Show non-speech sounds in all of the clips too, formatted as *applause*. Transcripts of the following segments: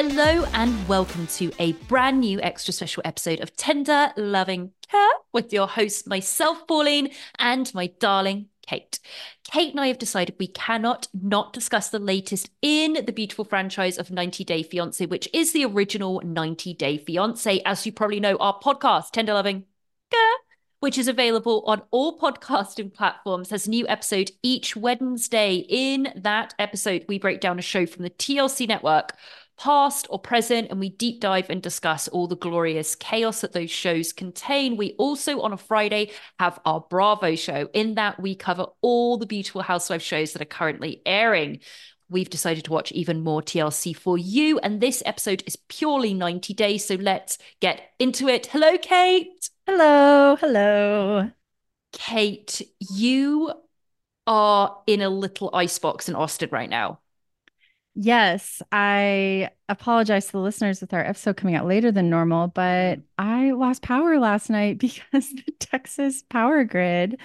Hello and welcome to a brand new extra special episode of Tender Loving Care with your host, myself, Pauline, and my darling Kate. Kate and I have decided we cannot not discuss the latest in the beautiful franchise of 90 Day Fiance, which is the original 90 Day Fiance. As you probably know, our podcast, Tender Loving Care, which is available on all podcasting platforms, has a new episode each Wednesday. In that episode, we break down a show from the TLC network past or present, and we deep dive and discuss all the glorious chaos that those shows contain. We also, on a Friday, have our Bravo show. In that, we cover all the beautiful housewife shows that are currently airing. We've decided to watch even more TLC for you, and this episode is purely 90 days. So let's get into it. Hello, Kate. Hello, hello. Kate, you are in a little icebox in Austin right now. Yes, I apologize to the listeners with our episode coming out later than normal, but I lost power last night *laughs* because the Texas power grid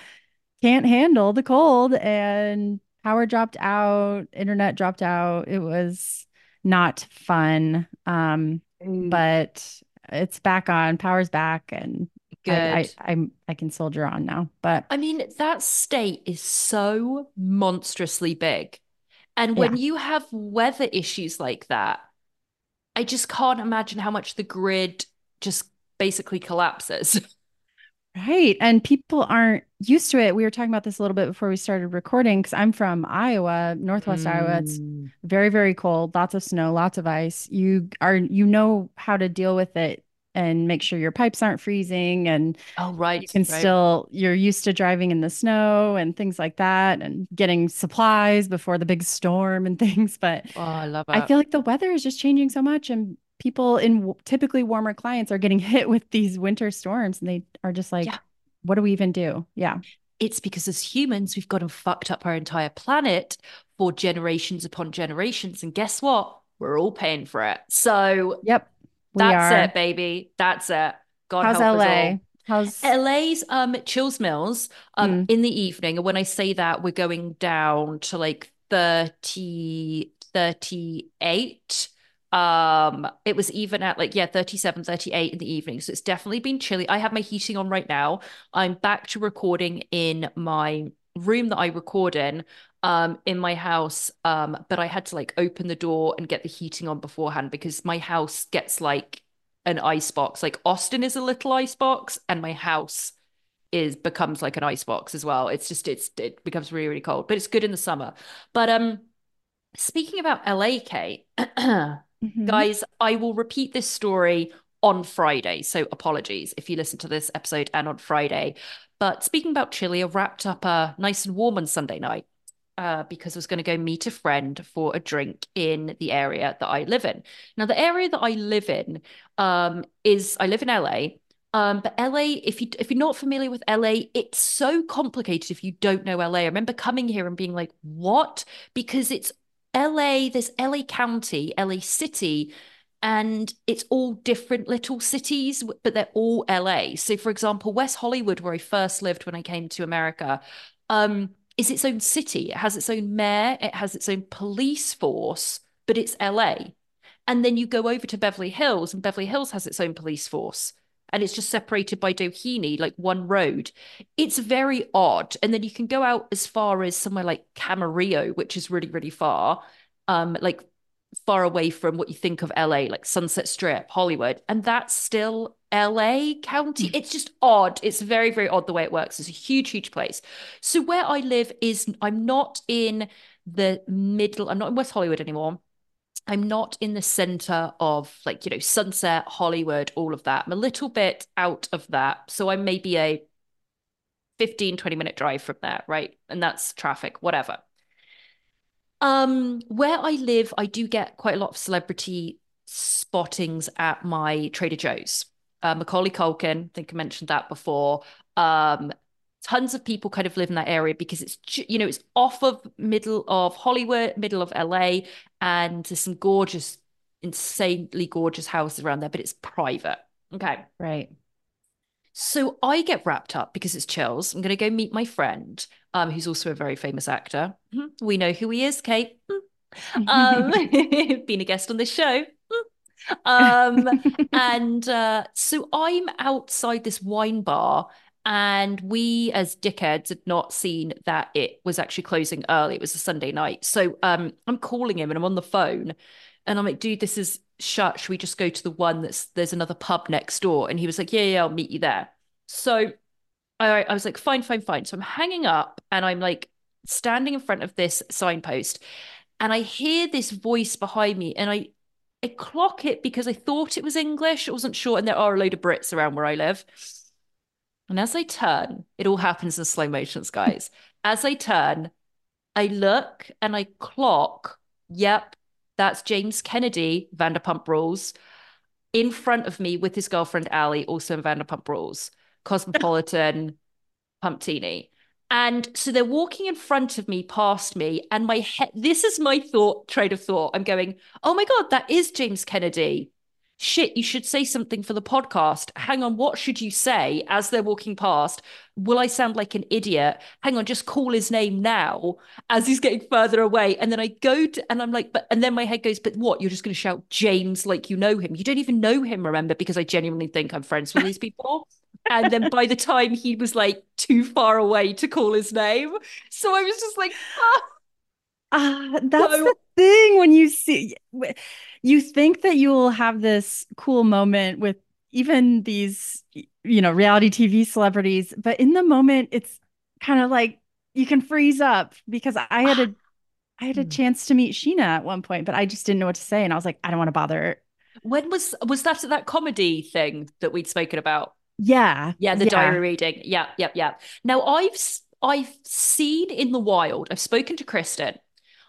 can't handle the cold and power dropped out, internet dropped out. It was not fun. Um, but it's back on, power's back and Good. I, I, I'm I can soldier on now. But I mean, that state is so monstrously big. And when Yeah. you have weather issues like that, I just can't imagine how much the grid just basically collapses. *laughs* Right. And people aren't used to it. We were talking about this a little bit before we started recording because I'm from Iowa, Northwest Iowa. It's Mm. very, very cold, lots of snow, lots of ice. You are, you know how to deal with it and make sure your pipes aren't freezing and Oh, right. you can right. still, you're used to driving in the snow and things like that and getting supplies before the big storm and *laughs* things. But Oh, I love I feel like the weather is just changing so much, and people in typically warmer clients are getting *laughs* hit with these winter storms, and they are just like, Yeah. "What do we even do?" Yeah, It's because as humans, we've gone and fucked up our entire planet for generations upon generations. And guess what? We're all paying for it. So yep, we that's are. it, baby. That's it. God How's help us all. How's LA's um Chills Mills um Mm. in the evening and when I say that we're going down to like 30 38 um it was even at like yeah 37 38 in the evening so it's definitely been chilly I have my heating on right now I'm back to recording in my room that I record in um in my house um but I had to like open the door and get the heating on beforehand because my house gets like an ice box. Like Austin is a little ice box, and my house is becomes like an ice box as well. It's just it's it becomes really really cold, but it's good in the summer. But um, speaking about LA, Kate, *clears throat* Mhm. guys, I will repeat this story on Friday. So apologies if you listen to this episode and on Friday. But speaking about chili, I wrapped up uh, nice and warm on Sunday night uh, because I was going to go meet a friend for a drink in the area that I live in. Now, the area that I live in um, is I live in LA, Um, but LA, if you if you're not familiar with LA, it's so complicated if you don't know LA. I remember coming here and being like, what? Because it's LA, there's LA County, LA City, and it's all different little cities, but they're all LA. So, for example, West Hollywood, where I first lived when I came to America, um, is its own city. It has its own mayor, it has its own police force, but it's LA. And then you go over to Beverly Hills, and Beverly Hills has its own police force and it's just separated by Doheny, like one road. It's very odd. And then you can go out as far as somewhere like Camarillo, which is really, really far, um, like far away from what you think of LA, like Sunset Strip, Hollywood. And that's still LA County. It's just odd. It's very, very odd the way it works. It's a huge, huge place. So where I live is I'm not in the middle, I'm not in West Hollywood anymore. I'm not in the center of like, you know, Sunset, Hollywood, all of that. I'm a little bit out of that. So I'm maybe a 15, 20 minute drive from there, right? And that's traffic, whatever. Um, where I live, I do get quite a lot of celebrity spottings at my Trader Joe's. Uh, Macaulay Culkin, I think I mentioned that before. Um, tons of people kind of live in that area because it's you know it's off of middle of Hollywood, middle of LA, and there's some gorgeous, insanely gorgeous houses around there, but it's private. Okay, right. So I get wrapped up because it's chills. I'm going to go meet my friend, um, who's also a very famous actor. Mm-hmm. We know who he is, Kate. Mm-hmm. Um, *laughs* *laughs* been a guest on this show. Mm-hmm. Um, *laughs* and uh, so I'm outside this wine bar and we, as dickheads, had not seen that it was actually closing early. It was a Sunday night. So um, I'm calling him and I'm on the phone. And I'm like, dude, this is shut. Should we just go to the one that's there's another pub next door? And he was like, yeah, yeah, I'll meet you there. So I, I was like, fine, fine, fine. So I'm hanging up and I'm like standing in front of this signpost. And I hear this voice behind me and I I clock it because I thought it was English. I wasn't sure. And there are a load of Brits around where I live. And as I turn, it all happens in slow motions, guys. *laughs* As I turn, I look and I clock, yep, that's James Kennedy, Vanderpump Rules, in front of me with his girlfriend Ally, also in Vanderpump Rules, Cosmopolitan, Pumptini. And so they're walking in front of me, past me, and my head, this is my thought, trade of thought. I'm going, oh my God, that is James Kennedy shit, you should say something for the podcast. Hang on, what should you say as they're walking past? Will I sound like an idiot? Hang on, just call his name now as he's getting further away. And then I go to, and I'm like, but, and then my head goes, but what? You're just going to shout James like you know him. You don't even know him, remember? Because I genuinely think I'm friends with these people. and then by the time he was like too far away to call his name. So I was just like, *laughs* ah. Ah, that's so, the thing when you see you think that you will have this cool moment with even these you know reality tv celebrities but in the moment it's kind of like you can freeze up because i had a *sighs* i had a hmm. chance to meet Scheana at one point but i just didn't know what to say and i was like i don't want to bother when was was that that comedy thing that we'd spoken about yeah yeah the yeah. diary reading yeah yeah yeah now i've i've seen in the wild i've spoken to kristen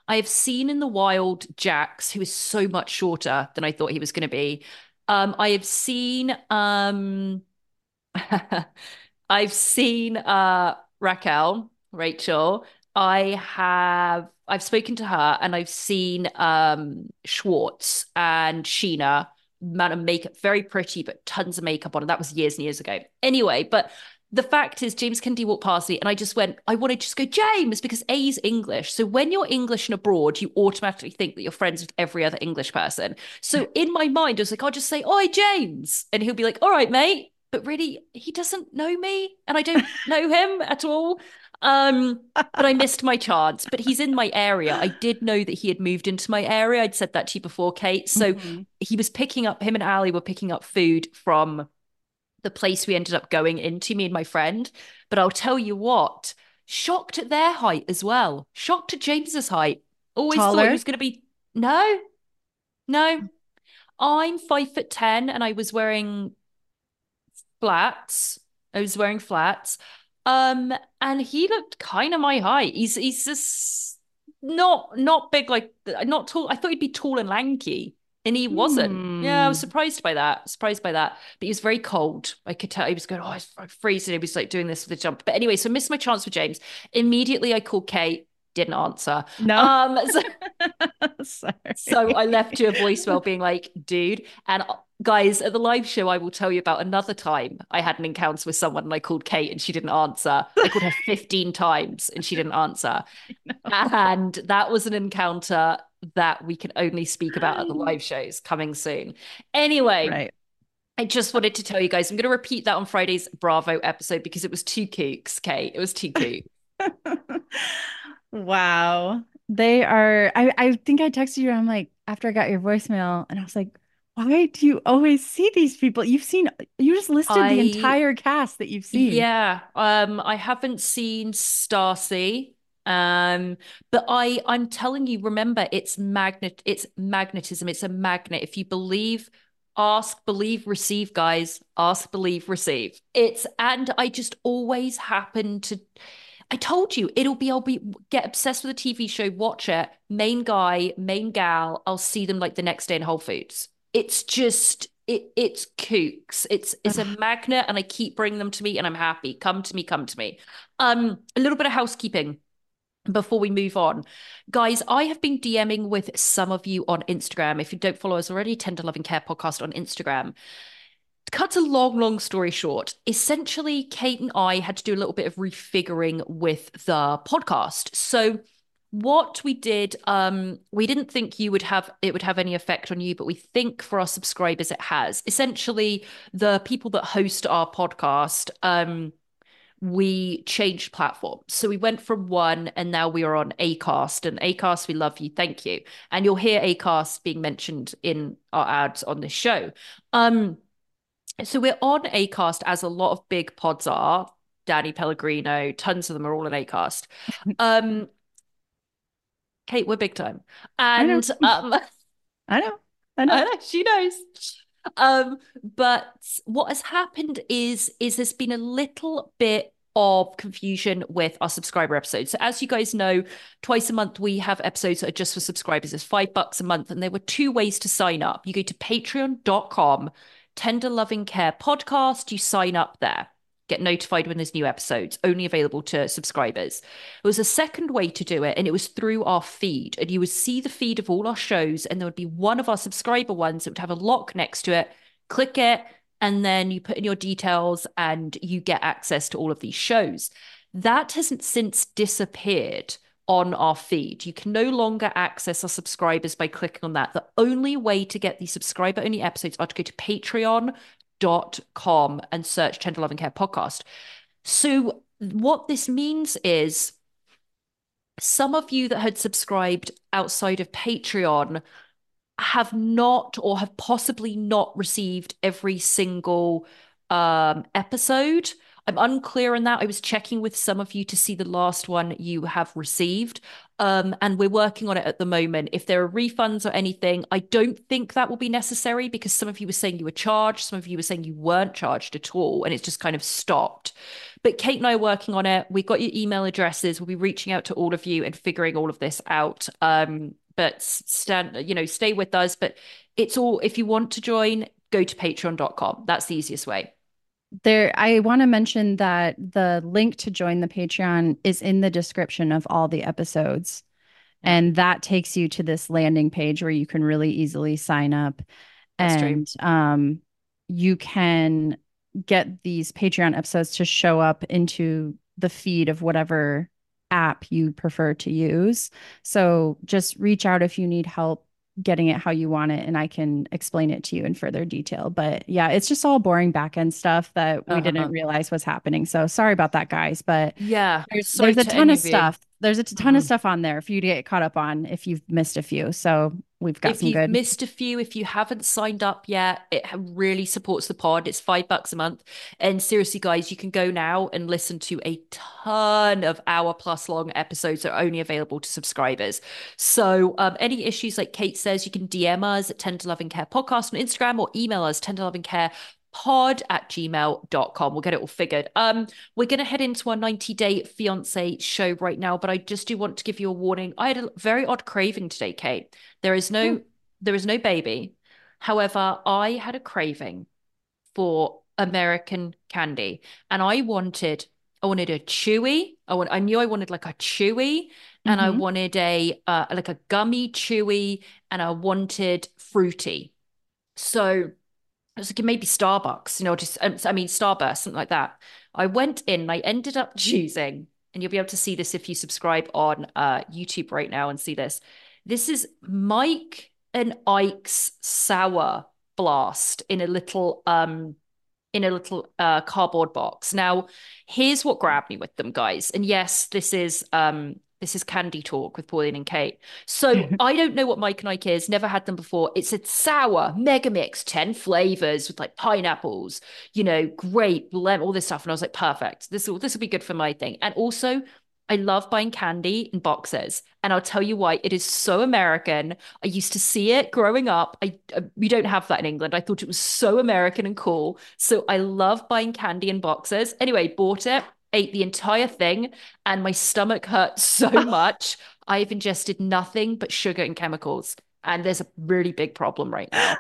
I have seen in the wild Jax, who is so much shorter than I thought he was going to be. Um, I have seen um, *laughs* I've seen uh, Raquel, Rachel. I have I've spoken to her and I've seen um, Schwartz and Scheana man of makeup, very pretty, but tons of makeup on. And that was years and years ago. Anyway, but the fact is, James Kennedy walked past me, and I just went, I wanted to just go, James, because A is English. So when you're English and abroad, you automatically think that you're friends with every other English person. So in my mind, I was like, I'll just say, Oi, James. And he'll be like, All right, mate. But really, he doesn't know me, and I don't *laughs* know him at all. Um, but I missed my chance. But he's in my area. I did know that he had moved into my area. I'd said that to you before, Kate. So mm-hmm. he was picking up, him and Ally were picking up food from the place we ended up going into, me and my friend. But I'll tell you what, shocked at their height as well. Shocked at James's height. Always Taller. thought he was going to be. No, no. I'm five foot 10 and I was wearing flats. I was wearing flats. Um, and he looked kind of my height. He's he's just not not big like not tall. I thought he'd be tall and lanky. And he wasn't. Yeah, I was Hmm. surprised by that. Surprised by that. But he was very cold. I could tell he was going, Oh, I'm freezing. He was like doing this with the jump. But anyway, so I missed my chance with James. Immediately I called Kate, didn't answer. No. Um, so, *laughs* so I left you a voicemail being like, dude. And uh, guys, at the live show, I will tell you about another time I had an encounter with someone and I called Kate and she didn't answer. I called her *laughs* 15 times and she didn't answer. *laughs* And that was an encounter that we can only speak about at the live shows coming soon. Anyway, right. I just wanted to tell you guys, I'm going to repeat that on Friday's Bravo episode because it was too kooks, Kate. It was too cute. *laughs* Wow. They are, I, I think I texted you. I'm like, after I got your voicemail, and I was like, why do you always see these people? You've seen, you just listed I- the entire cast that you've seen. Yeah, um, I haven't seen Stassi, um, but I I'm telling you, remember, it's magnet, it's magnetism, it's a magnet. If you believe, ask, believe, receive, guys. Ask, believe, receive. It's and I just always happen to. I told you it'll be. I'll be get obsessed with a TV show, watch it. Main guy, main gal. I'll see them like the next day in Whole Foods. It's just it. It's kooks. It's it's a magnet, and I keep bringing them to me, and I'm happy. Come to me, come to me. Um, a little bit of housekeeping before we move on. Guys, I have been DMing with some of you on Instagram. If you don't follow us already, Tender Loving Care Podcast on Instagram. Cut a long, long story short, essentially, Kate and I had to do a little bit of refiguring with the podcast. So, what we did, um, we didn't think you would have it would have any effect on you, but we think for our subscribers it has. Essentially, the people that host our podcast, um, we changed platforms. So we went from one and now we are on Acast. And Acast, we love you. Thank you. And you'll hear Acast being mentioned in our ads on this show. Um, so we're on Acast as a lot of big pods are. Danny Pellegrino, tons of them are all on Acast. *laughs* Um, Kate, we're big time. I know. And um *laughs* I know. I know. *laughs* I know, she knows. Um, but what has happened is is there's been a little bit of confusion with our subscriber episodes. So as you guys know, twice a month we have episodes that are just for subscribers. It's five bucks a month, and there were two ways to sign up. You go to patreon.com, tender loving care podcast, you sign up there. Get notified when there's new episodes, only available to subscribers. There was a second way to do it, and it was through our feed. And you would see the feed of all our shows, and there would be one of our subscriber ones that would have a lock next to it. Click it, and then you put in your details, and you get access to all of these shows. That hasn't since disappeared on our feed. You can no longer access our subscribers by clicking on that. The only way to get the subscriber only episodes are to go to Patreon dot com and search Tender Loving Care podcast. So what this means is some of you that had subscribed outside of Patreon have not or have possibly not received every single um episode. I'm unclear on that. I was checking with some of you to see the last one you have received. Um, and we're working on it at the moment. If there are refunds or anything, I don't think that will be necessary because some of you were saying you were charged, some of you were saying you weren't charged at all, and it's just kind of stopped. But Kate and I are working on it. We've got your email addresses. We'll be reaching out to all of you and figuring all of this out. Um, but stand, you know, stay with us. But it's all if you want to join, go to patreon.com. That's the easiest way. There, I want to mention that the link to join the Patreon is in the description of all the episodes. And that takes you to this landing page where you can really easily sign up. That's and um, you can get these Patreon episodes to show up into the feed of whatever app you prefer to use. So just reach out if you need help getting it how you want it and I can explain it to you in further detail. But yeah, it's just all boring back end stuff that we Uh-huh. didn't realize was happening. So sorry about that, guys. But Yeah. there's, there's a ton of stuff. There's a ton of Mhm. stuff on there for you to get caught up on if you've missed a few. So we've got if some you've good. missed a few, if you haven't signed up yet, it really supports the pod. It's five bucks a month. And seriously, guys, you can go now and listen to a ton of hour plus long episodes that are only available to subscribers. So, um, any issues, like Kate says, you can DM us at Tender Loving Care Podcast on Instagram or email us Tender Loving Care pod at gmail.com we'll get it all figured um we're going to head into our 90 day fiance show right now but i just do want to give you a warning i had a very odd craving today kate there is no There is no baby. However, I had a craving for American candy, and I wanted I wanted a chewy. I want I knew I wanted like a chewy, and I Mhm. wanted a uh, like a gummy chewy, and I wanted fruity. So I was like maybe Starbucks, you know, just um, I mean Starburst, something like that. I went in and I ended up choosing, and you'll be able to see this if you subscribe on uh, YouTube right now and see this. This is Mike and Ike's Sour Blast in a little um in a little uh cardboard box. Now, here's what grabbed me with them, guys. And yes, this is um this is candy talk with Pauline and Kate. So *laughs* I don't know what Mike and Ike is, never had them before. It's a sour mega mix, 10 flavors with like pineapples, you know, grape, lemon, all this stuff. And I was like, perfect. This will this will be good for my thing. And also I love buying candy in boxes, and I'll tell you why. It is so American. I used to see it growing up. I uh, we don't have that in England. I thought it was so American and cool. So I love buying candy in boxes. Anyway, bought it, ate the entire thing, and my stomach hurt so *laughs* much. I've ingested nothing but sugar and chemicals, and there's a really big problem right now.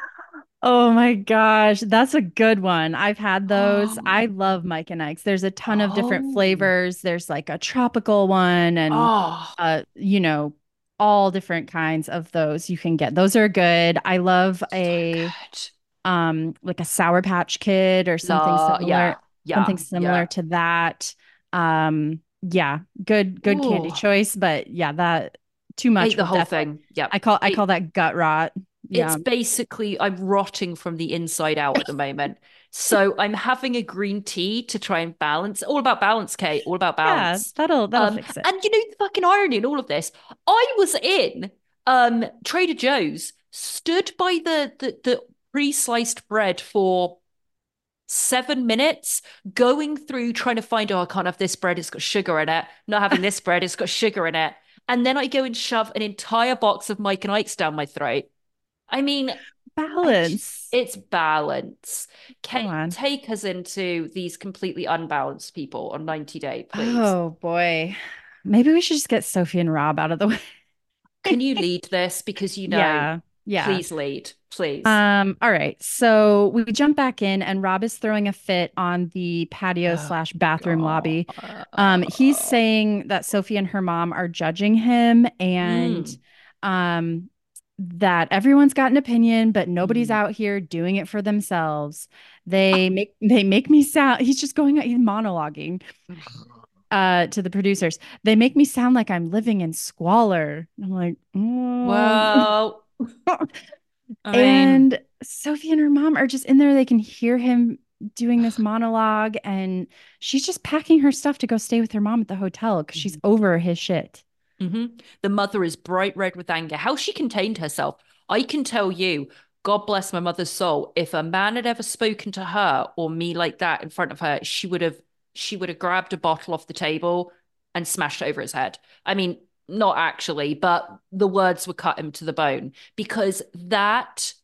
Oh my gosh, that's a good one. I've had *gasps* those. Oh. I love Mike and Ike's. There's a ton of different Oh. flavors. There's like a tropical one and Oh, uh, you know, all different kinds of those you can get. Those are good. I love a good. um like a Sour Patch Kid or something La- similar. yeah, yeah, something similar yeah. to that. Um, yeah, good, good candy choice, but yeah, that too much. The whole thing. Yeah. I call I call that gut rot. Yeah. It's basically I'm rotting from the inside out at the moment. So I'm having a green tea to try and balance. All about balance, Kate. All about Yeah, balance. that'll that'll Um, fix it. and you know the fucking irony in all of this. I was in um Trader Joe's, stood by the the, the pre-sliced bread for seven minutes, going through trying to find, oh, I can't have this bread, it's got sugar in it. Not having this bread, it's got sugar in it. And then I go and shove an entire box of Mike and Ike's down my throat. I mean, Balance. it's balance. On. Take us into these completely unbalanced people on 90 Day, please. Oh boy. Maybe we should just get Sophie and Rob out of the *laughs* way. Can you lead this? Because you know, Yeah. Yeah. please lead, please. Um, all right. So we jump back in and Rob is throwing a fit on the patio Oh, slash bathroom lobby. God. Um, he's saying that Sophie and her mom are judging him and Mm. um that everyone's got an opinion, but nobody's Mm. out here doing it for themselves. They make they make me sound he's just going he's monologuing *sighs* uh to the producers. They make me sound like I'm living in squalor. I'm like, "Mm." Well, *laughs* I mean, and Sophie and her mom are just in there. They can hear him doing this *sighs* monologue, and she's just packing her stuff to go stay with her mom at the hotel because she's Mm-hmm. over his shit. mhm. the mother is bright red with anger. How she contained herself, I can tell you. God bless my mother's soul. If a man had ever spoken to her or me like that in front of her, she would have she would have grabbed a bottle off the table and smashed it over his head. I mean, not actually, but the words were cut him to the bone because that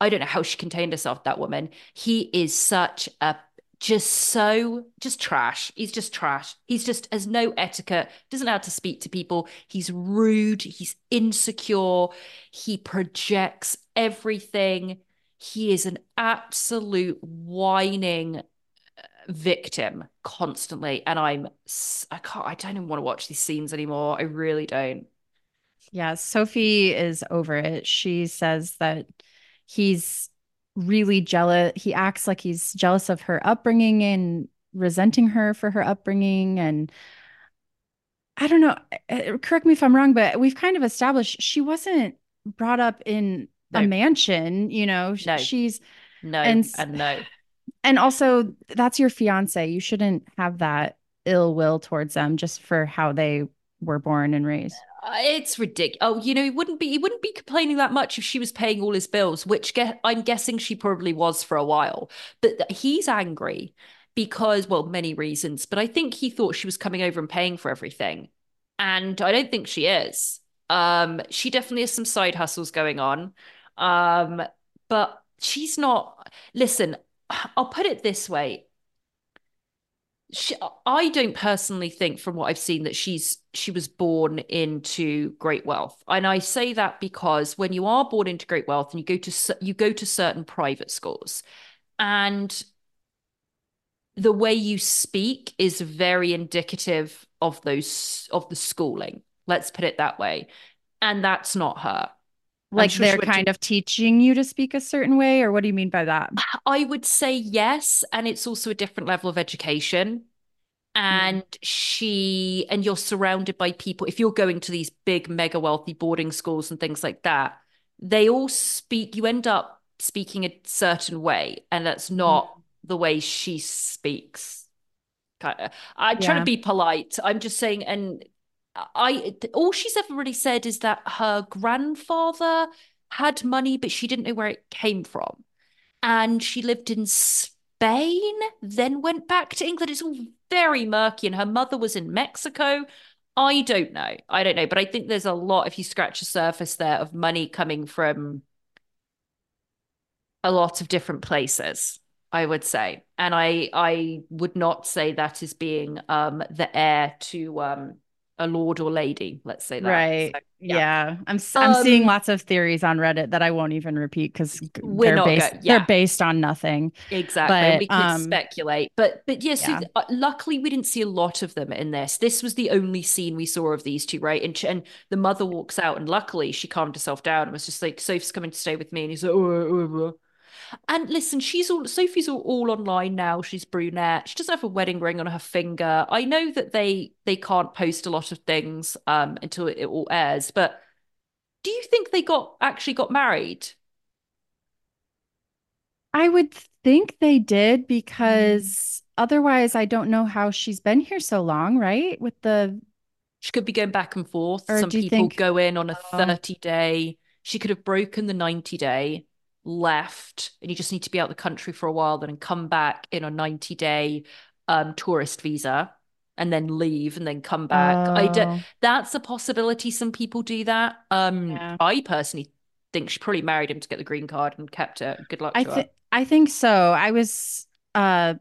I don't know how she contained herself, that woman. He is such a just so just trash. He's just trash. He's just has no etiquette, doesn't know how to speak to people. He's rude, he's insecure, he projects everything. He is an absolute whining victim constantly. And I'm i can't I don't even want to watch these scenes anymore. I really don't. Yeah, Sophie is over it. She says that he's really jealous. He acts like he's jealous of her upbringing and resenting her for her upbringing. And I don't know, uh, correct me if I'm wrong, but we've kind of established she wasn't brought up in a mansion, you know, No. she's, No And and, no. And also that's your fiance. You shouldn't have that ill will towards them just for how they were born and raised. Uh, It's ridiculous. Oh, you know, he wouldn't be he wouldn't be complaining that much if she was paying all his bills, which ge- I'm guessing she probably was for a while. But he's angry because, well, many reasons, but I think he thought she was coming over and paying for everything. And I don't think she is. Um, she definitely has some side hustles going on. Um, but she's not. Listen, I'll put it this way. she, I don't personally think, from what I've seen, that she's she was born into great wealth, and I say that because when you are born into great wealth and you go to you go to certain private schools, and the way you speak is very indicative of those of the schooling. Let's put it that way, and that's not her. Like sure they're kind to... of teaching you to speak a certain way, or what do you mean by that? I would say yes. And it's also a different level of education. And mm. she, and you're surrounded by people. If you're going to these big, mega wealthy boarding schools and things like that, they all speak, you end up speaking a certain way. And that's not mm. the way she speaks. I'm yeah. trying to be polite. I'm just saying, and I all she's ever really said is that her grandfather had money, but she didn't know where it came from. And she lived in Spain, then went back to England. It's all very murky. And her mother was in Mexico. I don't know. I don't know. But I think there's a lot, if you scratch the surface there, of money coming from a lot of different places. I would say, and I I would not say that is being um the heir to um a lord or lady let's say that right so, yeah. yeah. i'm i'm um, seeing lots of theories on reddit that i won't even repeat because they're based yeah. they're based on nothing exactly but, we can um, speculate but but yeah, so yeah. Uh, luckily we didn't see a lot of them in this this was the only scene we saw of these two right and, and the mother walks out and luckily she calmed herself down and was just like sophie's coming to stay with me and he's like oh, oh, oh. And listen, she's all Sophie's all, all online now. She's brunette. She doesn't have a wedding ring on her finger. I know that they they can't post a lot of things um until it, it all airs, but do you think they got actually got married? I would think they did because mm. otherwise I don't know how she's been here so long, right? With the she could be going back and forth. Or Some people think... go in on a 30 day. She could have broken the 90 day left and you just need to be out the country for a while then come back in a 90 day um, tourist visa and then leave and then come back oh. i do that's a possibility some people do that um yeah. i personally think she probably married him to get the green card and kept it good luck i think i think so i was uh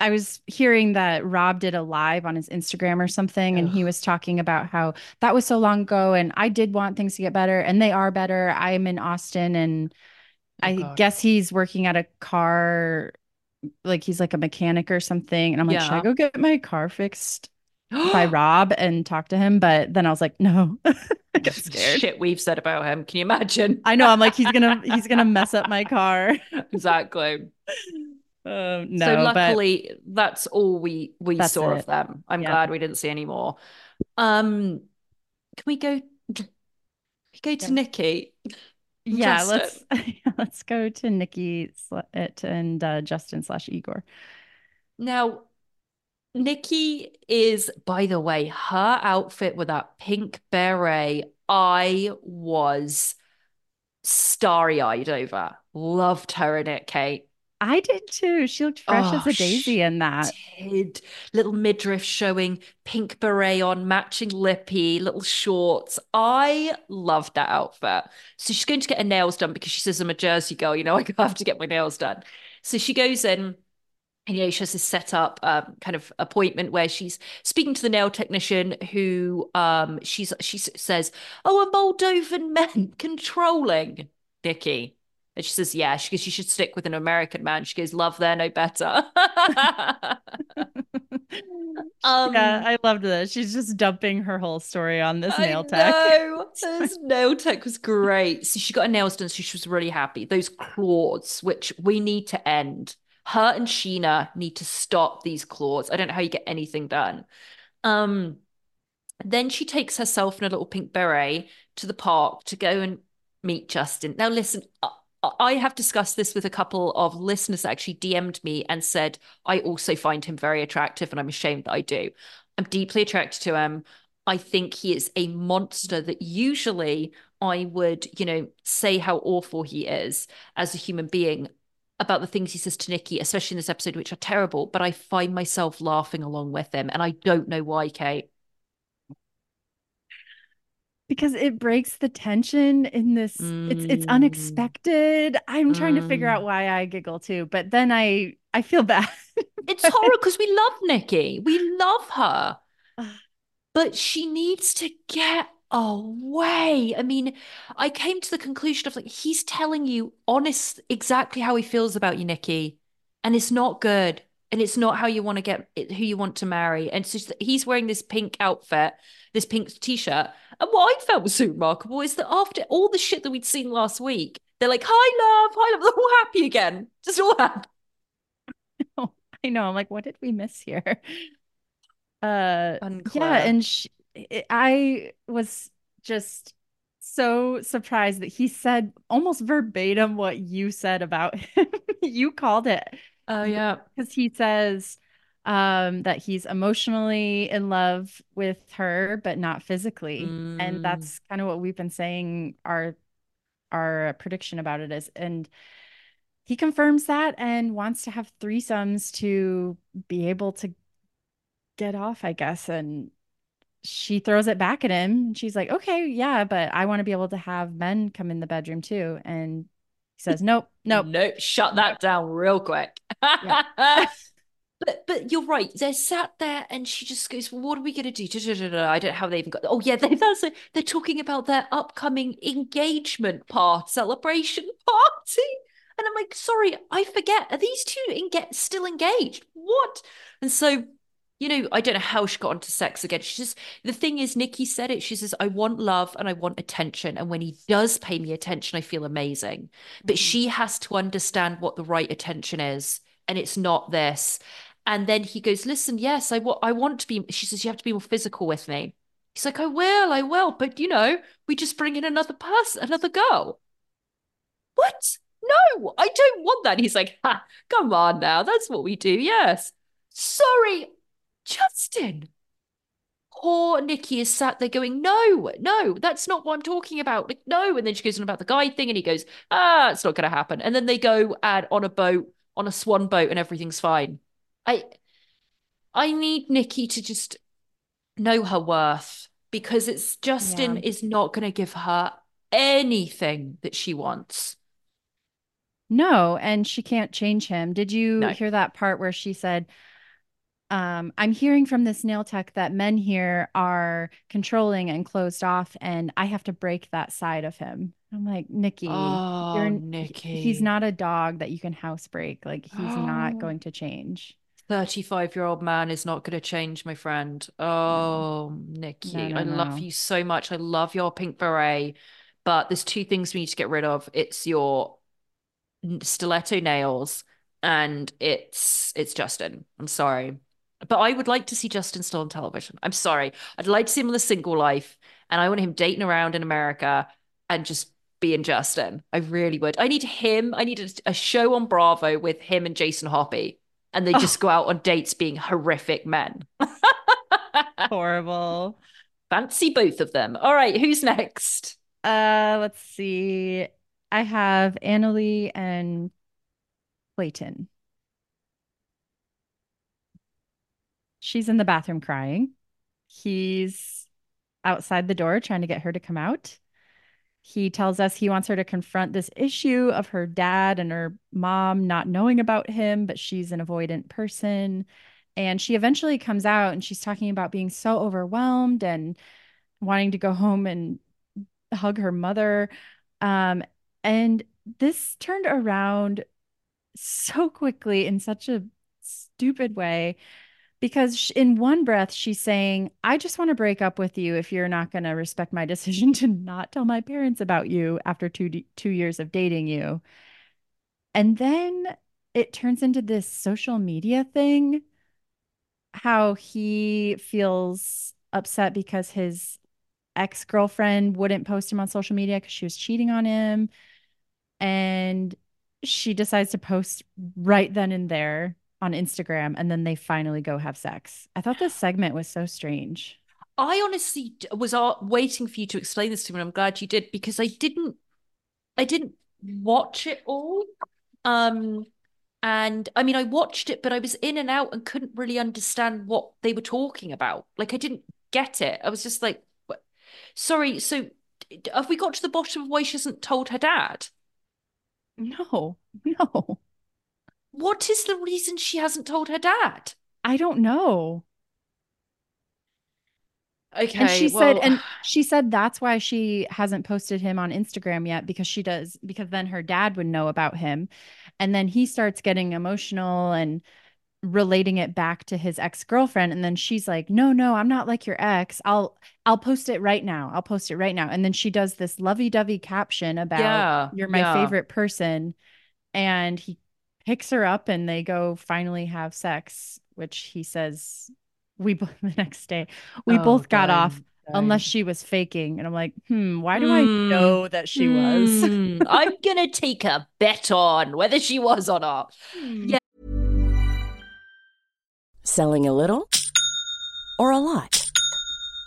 I was hearing that Rob did a live on his Instagram or something, Ugh. and he was talking about how that was so long ago, and I did want things to get better, and they are better. I'm in Austin, and Oh, I God. guess he's working at a car, like he's like a mechanic or something. And I'm like, yeah. should I go get my car fixed by *gasps* Rob and talk to him? But then I was like, no. *laughs* I get *laughs* scared. Shit we've said about him. Can you imagine? I know. I'm like, he's gonna *laughs* he's gonna mess up my car. exactly. Uh, no, so luckily that's all we we saw it. of them. I'm yeah. glad we didn't see any more. Um, can we go? Can we go to yeah. Nikki? Yeah let's *laughs* let's go to nikki and uh, justin slash igor. Now nikki is by the way her outfit with that pink beret i was starry-eyed over. Loved her in it kate I did too. She looked fresh oh, as a daisy in that. Did. Little midriff showing, pink beret on, matching lippy, little shorts. I loved that outfit. So she's going to get her nails done because she says I'm a Jersey girl, you know, *laughs* I have to get my nails done. So she goes in and you know she has this set up um, kind of appointment where she's speaking to the nail technician who um she's she says oh a moldovan men *laughs* controlling Nikki and she says, yeah, she goes, you should stick with an American man. She goes, love there, no better. *laughs* um, yeah, I loved this. She's just dumping her whole story on this nail tech. No, *laughs* this nail tech was great. So she got her nails done, so she was really happy. Those claws, which we need to end. Her and Sheena need to stop these claws. I don't know how you get anything done. Um, then she takes herself in a little pink beret to the park to go and meet Justin. Now, listen, I have discussed this with a couple of listeners that actually DM'd me and said, I also find him very attractive and I'm ashamed that I do. I'm deeply attracted to him. I think he is a monster that usually I would, you know, say how awful he is as a human being about the things he says to Nikki, especially in this episode, which are terrible. But I find myself laughing along with him. And I don't know why, Kate because it breaks the tension in this mm. it's it's unexpected i'm mm. trying to figure out mm. why i giggle too but then i i feel *laughs* bad it's horrible because we love Nikki. We love her. But she needs to get away. I mean, I came to the conclusion of like, he's telling you honest, exactly how he feels about you, Nikki. And it's not good. And it's not how you want to get who you want to marry. And so he's wearing this pink outfit, this pink t shirt. And what I felt was so remarkable is that after all the shit that we'd seen last week, they're like, hi, love, hi, love. They're *laughs* all happy again. Just all happy. *laughs* I know. I'm like, what did we miss here? *laughs* Uh, yeah. And she, I was just so surprised that he said almost verbatim what you said about him. you called it. Oh, yeah. Because he says um, that he's emotionally in love with her, but not physically. Mm. And that's kind of what we've been saying our our prediction about it is. And he confirms that and wants to have threesomes to be able to get off, I guess. And she throws it back at him. She's like, okay, yeah, but I want to be able to have men come in the bedroom too. And he says, nope, nope. Nope, shut that down real quick. *laughs* but but you're right. They're sat there and she just goes, well, what are we going to do? I don't know how they even got. Oh, yeah, they, that's a, they're talking about their upcoming engagement part, celebration *laughs* party. And I'm like, sorry, I forget. Are these two in get still engaged? What? And so you know, I don't know how she got onto sex again. She just the thing is, Nikki said it. She says, I want love and I want attention. And when he does pay me attention, I feel amazing. But mm-hmm. she has to understand what the right attention is. And it's not this. And then he goes, Listen, yes, I, I want to be. She says, You have to be more physical with me. He's like, I will, I will. But, you know, we just bring in another person, another girl. What? No, I don't want that. he's like, ha, come on now. That's what we do. Yes. Sorry, Justin. Poor Nikki is sat there going, No, no, that's not what I'm talking about. Like, no. And then she goes on about the guide thing, and he goes, Ah, it's not going to happen. And then they go and on a boat, on a swan boat, and everything's fine. I, I need Nikki to just know her worth because it's Justin yeah. is not going to give her anything that she wants. No, and she can't change him. Did you no. hear that part where she said, um, I'm hearing from this nail tech that men here are controlling and closed off, and I have to break that side of him. I'm like, Nikki, oh, you're, Nikki. He's not a dog that you can house break. Like, he's oh. not going to change. 35 year old man is not going to change, my friend. Oh, Nikki, no, no, I no. love you so much. I love your pink beret, but there's two things we need to get rid of it's your stiletto nails and it's it's Justin. I'm sorry. But I would like to see Justin still on television. I'm sorry. I'd like to see him on the single life, and I want him dating around in America and just being Justin. I really would. I need him. I need a, a show on Bravo with him and Jason Hoppy, and they oh. just *laughs* go out on dates being horrific men. *laughs* Horrible. Fancy both of them. All right, who's next? Uh, let's see. I have AnnaLi and Clayton. She's in the bathroom crying. He's outside the door trying to get her to come out. He tells us he wants her to confront this issue of her dad and her mom not knowing about him, but she's an avoidant person. And she eventually comes out and she's talking about being so overwhelmed and wanting to go home and hug her mother. Um, and this turned around so quickly in such a stupid way because in one breath she's saying i just want to break up with you if you're not going to respect my *laughs* decision to not tell my parents about you after two two years of dating you. And then it turns into this social media thing how he feels upset because his ex-girlfriend wouldn't post him on social media because she was cheating on him and she decides to post right then and there on Instagram and then they finally go have sex. I thought this segment was so strange. I honestly was waiting for you to explain this to me. And I'm glad you did because I didn't, I didn't watch it all. Um, and I mean, I watched it, but I was in and out and couldn't really understand what they were talking about. Like, I didn't get it. I was just like, what? sorry. So, have we got to the bottom of why she hasn't told her dad? No, *laughs* no. What is the reason she hasn't told her dad? I don't know. Okay. and she well, said and she said that's why she hasn't posted him on Instagram yet because she does because then her dad would know about him and then he starts getting emotional and relating it back to his ex-girlfriend and then she's like no no I'm not like your ex I'll I'll post it right now I'll post it right now and then she does this lovey-dovey caption about Yeah, you're my yeah. favorite person and he picks her up and they go finally have sex which he says we both *laughs* the next day we Oh, both got dang, off unless she was faking and i'm like hmm why do i Hmm, know that she was Hmm, *laughs* I'm gonna take a bet on whether she was or not. Yeah. Selling a little or a lot?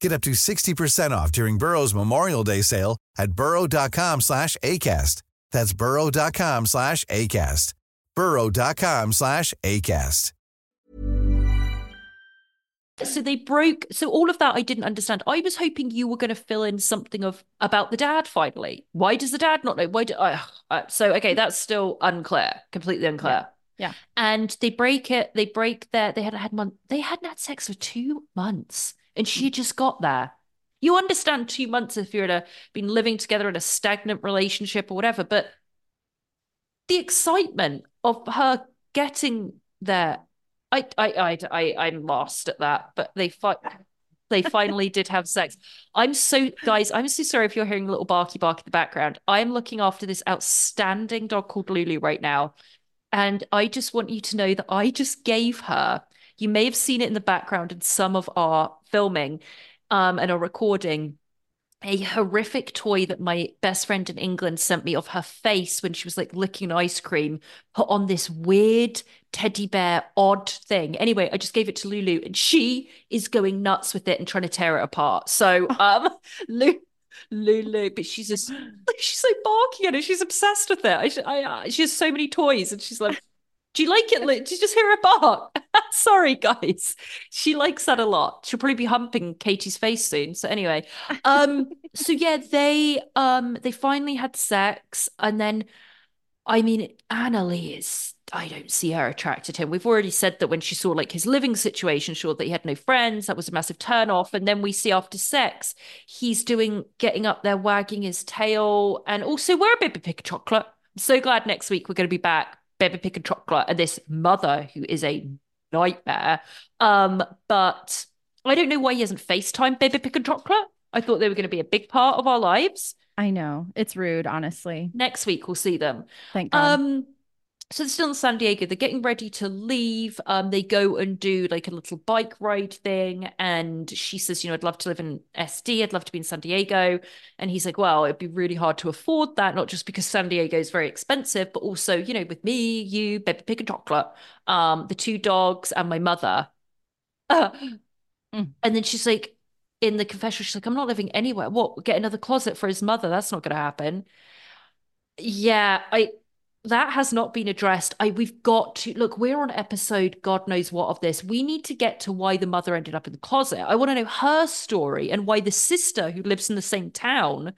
Get up to 60% off during Burrow's Memorial Day sale at burrow.com slash ACAST. That's burrow.com slash ACAST. burrow.com slash ACAST. So they broke. So all of that I didn't understand. I was hoping you were going to fill in something of about the dad. Finally, why does the dad not know? Why do? Uh, uh, so okay, that's still unclear, completely unclear. Yeah. And they break it. They break their. They had had month. They hadn't had sex for two months, and she just got there. You understand two months if you're in a been living together in a stagnant relationship or whatever, but the excitement of her getting there I, I, I, I, I'm lost at that. But they fi- they finally did have sex. I'm so, guys, I'm so sorry if you're hearing a little barky bark in the background. I'm looking after this outstanding dog called Lulu right now, and I just want you to know that I just gave her. You may have seen it in the background in some of our filming, um, and our recording. A horrific toy that my best friend in England sent me of her face when she was like licking ice cream, put on this weird teddy bear odd thing. Anyway, I just gave it to Lulu and she is going nuts with it and trying to tear it apart. So *laughs* um Lu- Lulu, but she's just like she's so barking at it. She's obsessed with it. I, I she has so many toys and she's like, Do you like it? Did you just hear her bark? *laughs* Sorry, guys. She likes that a lot. She'll probably be humping Katie's face soon. So anyway, um, *laughs* so yeah, they um they finally had sex, and then I mean, AnnaLi is I don't see her attracted to him. We've already said that when she saw like his living situation, sure that he had no friends, that was a massive turn off. And then we see after sex, he's doing getting up there, wagging his tail, and also we're a baby pig of chocolate. I'm so glad next week we're going to be back, baby pig and chocolate, and this mother who is a nightmare. Um, but I don't know why he hasn't FaceTime baby pig and chocolate. I thought they were going to be a big part of our lives. I know. It's rude, honestly. Next week we'll see them. Thank God. Um, so they're still in San Diego. They're getting ready to leave. Um, they go and do like a little bike ride thing, and she says, "You know, I'd love to live in SD. I'd love to be in San Diego." And he's like, "Well, it'd be really hard to afford that, not just because San Diego is very expensive, but also, you know, with me, you, baby pig and chocolate, um, the two dogs, and my mother." Uh, *laughs* Mm. And then she's like, in the confessional, she's like, "I'm not living anywhere. What? Get another closet for his mother? That's not going to happen." Yeah, I that has not been addressed. I we've got to look, we're on episode God knows what of this. We need to get to why the mother ended up in the closet. I want to know her story and why the sister who lives in the same town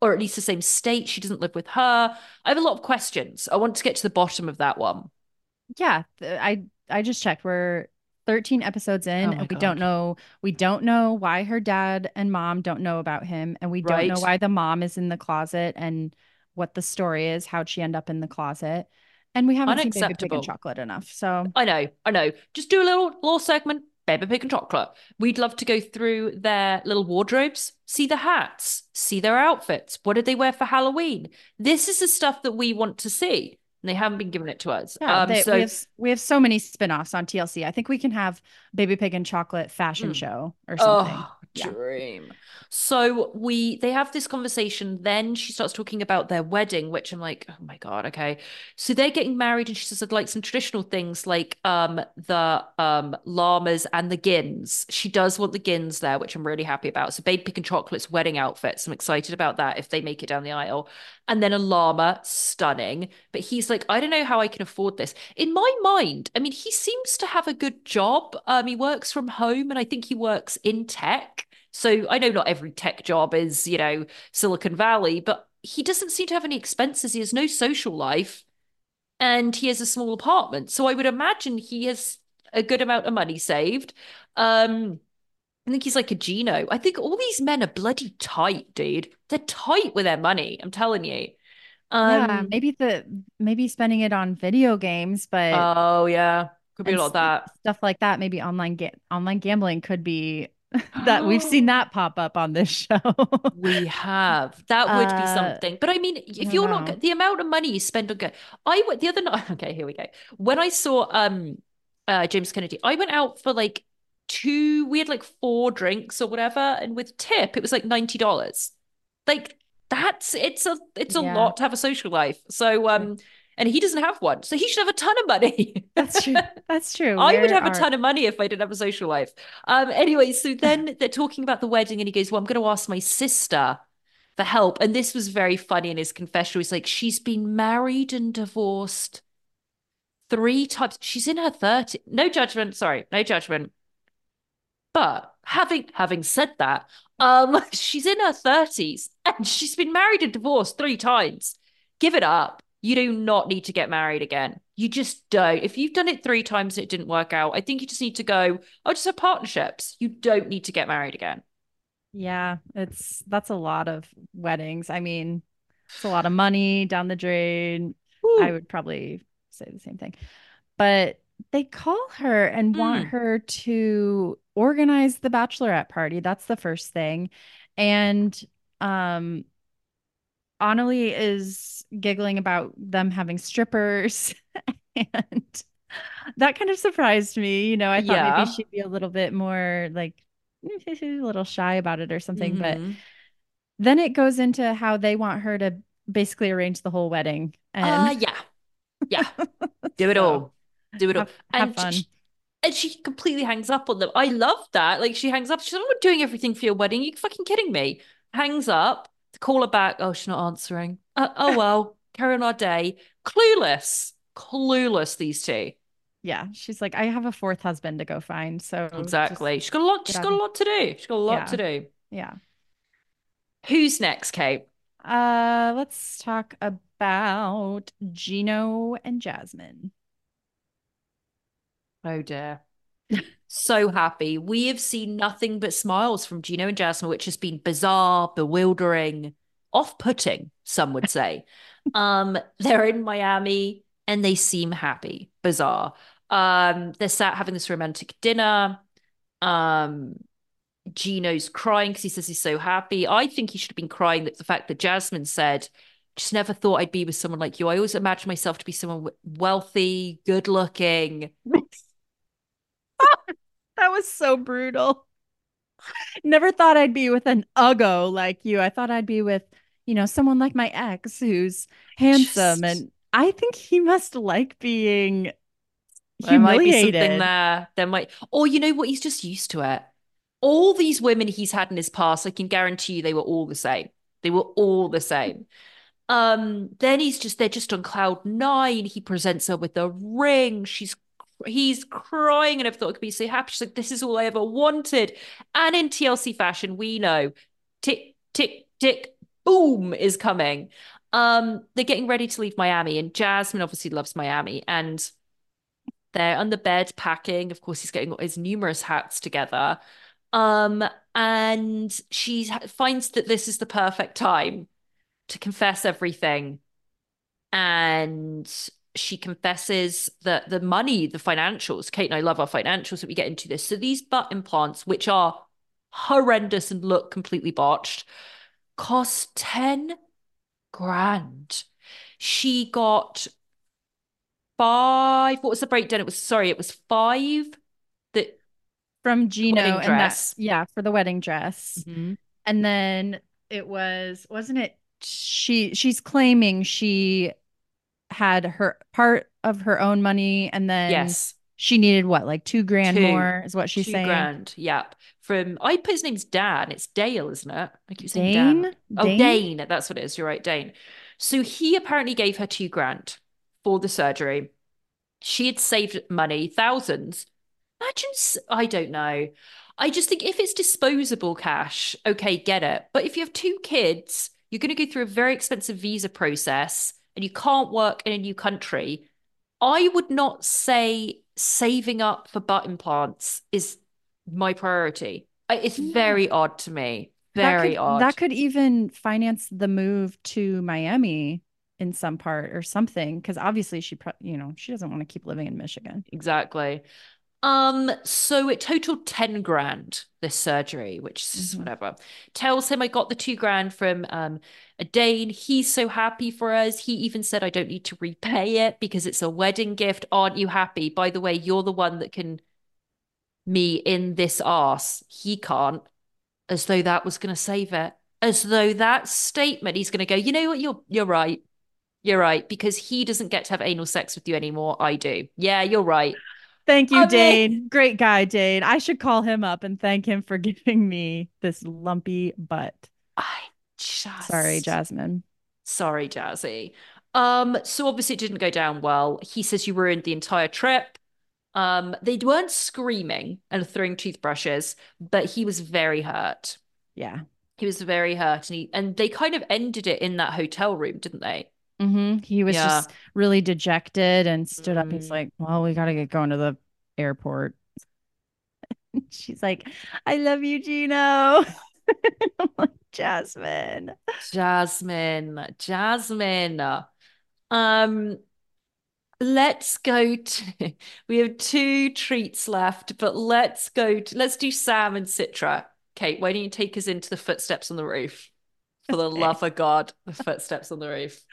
or at least the same state, she doesn't live with her. I have a lot of questions. I want to get to the bottom of that one. yeah, I I just checked. We're 13 episodes in Oh and we don't know we don't know why her dad and mom don't know about him and we don't know why the mom is in the closet and what the story is, how'd she end up in the closet. And we haven't seen Baby Pig and Chocolate enough. So I know, I know. Just do a little little segment, Baby Pig and Chocolate. We'd love to go through their little wardrobes, see the hats, see their outfits. What did they wear for Halloween? This is the stuff that we want to see. And they haven't been giving it to us. yeah, um, they- so we have we have so many spin-offs on TLC. I think we can have Baby Pig and Chocolate fashion Mm. show or something. Oh, Yeah. dream. So we they have this conversation. Then she starts talking about their wedding, which I'm like, oh my God, okay. So they're getting married, and she says, I'd like some traditional things like um the um llamas and the gins. She does want the gins there, which I'm really happy about. So Babe and Chocolate's wedding outfits. I'm excited about that if they make it down the aisle. And then a llama, stunning. But he's like, I don't know how I can afford this. In my mind, I mean, he seems to have a good job. Um, he works from home, and I think he works in tech. So I know not every tech job is, you know, Silicon Valley, but he doesn't seem to have any expenses. He has no social life and he has a small apartment. So I would imagine he has a good amount of money saved. Um, I think he's like a Gino. I think all these men are bloody tight, dude. They're tight with their money. I'm telling you. yeah, Um, maybe the maybe spending it on video games, but oh yeah, could be a lot of that. stuff like that. Maybe online ga- online gambling could be *laughs* that we've seen that pop up on this *laughs* show. We have. That would be Uh, something. But I mean, if you're not know. go- the amount of money you spend on go, I went the other night. *laughs* Okay, here we go. When I saw um uh James Kennedy, I went out for like two, we had like four drinks or whatever, and with tip, it was like $90. Like that's it's a it's a Yeah. lot to have a social life. So um and he doesn't have one. So he should have a ton of money. *laughs* That's true. That's true. I would have a ton of money if I didn't have a social life. Um, anyway, so *laughs* then they're talking about the wedding, and he goes, Well, I'm going to ask my sister for help. And this was very funny in his confession. He's like, She's been married and divorced three times. She's in her 30s. No judgment. Sorry, no judgment. But having having said that, um, *laughs* she's in her 30s and she's been married and divorced three times. Give it up. You do not need to get married again. You just don't. If you've done it three times and it didn't work out, I think you just need to go, oh, just have partnerships. You don't need to get married again. Yeah, it's that's a lot of weddings. I mean, it's a lot of money down the drain. I would probably say the same thing. But they call her and want Mm. her to organize the bachelorette party. That's the first thing. And um AnnaLi is giggling about them having strippers *laughs* and that kind of surprised me. You know, I thought Yeah. maybe she'd be a little bit more like *laughs* a little shy about it or something, but Mhm. then it goes into how they want her to basically arrange the whole wedding and Uh, yeah. *laughs* Yeah. Do it all. Do it all. have, have And fun. she- and she completely hangs up on them. I love that. Like she hangs up. She's not doing everything for your wedding. you fucking kidding me? Hangs up. Call her back. Oh, she's not answering. Uh, oh *laughs* well. Carry on our day. Clueless. Clueless. These two. Yeah, she's like, I have a fourth husband to go find. So Exactly. She's got a lot. She's got a lot to do. She's got a lot Yeah. to do. yeah. Who's next, Kate? Uh, let's talk about Gino and Jasmine. Oh dear. so happy. We have seen nothing but smiles from Gino and Jasmine, which has been bizarre, bewildering, off-putting, some would say. *laughs* um, they're in Miami and they seem happy. Bizarre. Um, they're sat having this romantic dinner. Um, Gino's crying because he says he's so happy. I think he should have been crying that the fact that Jasmine said, just never thought I'd be with someone like you. I always imagined myself to be someone wealthy, good looking. *laughs* That was so brutal. Never thought I'd be with an uggo like you. I thought I'd be with, you know, someone like my ex who's handsome. Just- And I think he must like being There might be something humiliated. there. There might, or you know what? He's just used to it. All these women he's had in his past, I can guarantee you, they were all the same. They were all the same. Um, then he's just they're just on cloud nine. He presents her with a ring. She's he's crying, and I thought it could be so happy. She's like, "This is all I ever wanted." And in TLC fashion, we know, tick tick tick, boom is coming. Um, they're getting ready to leave Miami, and Jasmine obviously loves Miami, and they're on the bed packing. Of course, he's getting his numerous hats together. Um, and she finds that this is the perfect time to confess everything. And she confesses that the money, the financials, Kate and I love our financials that we get into this. So these butt implants, which are horrendous and look completely botched, cost 10 grand. She got five. What was the breakdown? It was sorry, it was five that from Gino and that's yeah for the wedding dress, Mhm. and then it was wasn't it? She she's claiming she had her part of her own money, and then yes. she needed what like two grand Two. more is what she's Two saying. grand. Yep. From oh, I put his name's Dan. It's Dale, isn't it? I keep saying Dan. Oh, Dane? Dane. That's what it is. You're right, Dane. So he apparently gave her two grand for the surgery. She had saved money, thousands. Imagine, I don't know. I just think if it's disposable cash, okay, get it. But if you have two kids, you're going to go through a very expensive visa process and you can't work in a new country. I would not say saving up for butt implants is my priority. It's very odd to me. That Very could, odd. That could even finance the move to Miami in some part or something, because obviously she, you know, she doesn't want to keep living in Michigan. Exactly. Um, so it totaled 10 grand, this surgery, which is Mhm. whatever. Tells him I got the two grand from um a Dane. He's so happy for us. He even said I don't need to repay it because it's a wedding gift. Aren't you happy? By the way, you're the one that can me in this arse. He can't. As though that was gonna save it. As though that statement he's gonna go, you know what, you're you're right. You're right, because he doesn't get to have anal sex with you anymore. I do. Yeah, you're right. Thank you, I Dane. Great guy, Dane. I should call him up and thank him for *laughs* giving me this lumpy butt. I just Sorry, Jasmine. Sorry, Jazzy. Um, so obviously it didn't go down well. He says you ruined the entire trip. Um, they weren't screaming and throwing toothbrushes, but he was very hurt. Yeah. He was very hurt, and he and they kind of ended it in that hotel room, didn't they? Hmm He was Yeah. just really dejected and stood up. He's Mm. like, Well, we got to get going to the airport. *laughs* She's like, I love you, Gino. *laughs* I'm like, Jasmine. Jasmine, Jasmine. Um, let's go to *laughs* we have two treats left, but let's go to let's do Sam and Citra. Kate, why don't you take us into the footsteps on the roof? For the Okay. love of God, the footsteps on the roof.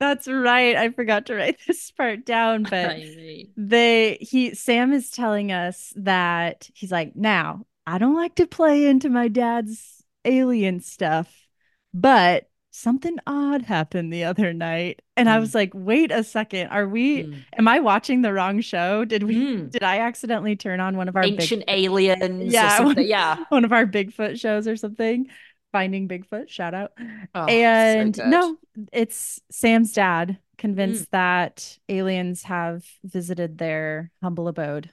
That's right. I forgot to write *laughs* this part down, *laughs* but I they he Sam is telling us that he's like, now I don't like to play into my dad's alien stuff, but something odd happened the other night. And I Mm. was like, wait a second, are we Mm. am I watching the wrong show? Did we Mm. did I accidentally turn on one of our ancient big aliens Yeah, *laughs* or something. one- Yeah. one of our Bigfoot shows or something? Finding Bigfoot, shout out. Oh, and. Mm. no, it's Sam's dad convinced that aliens have visited their humble abode.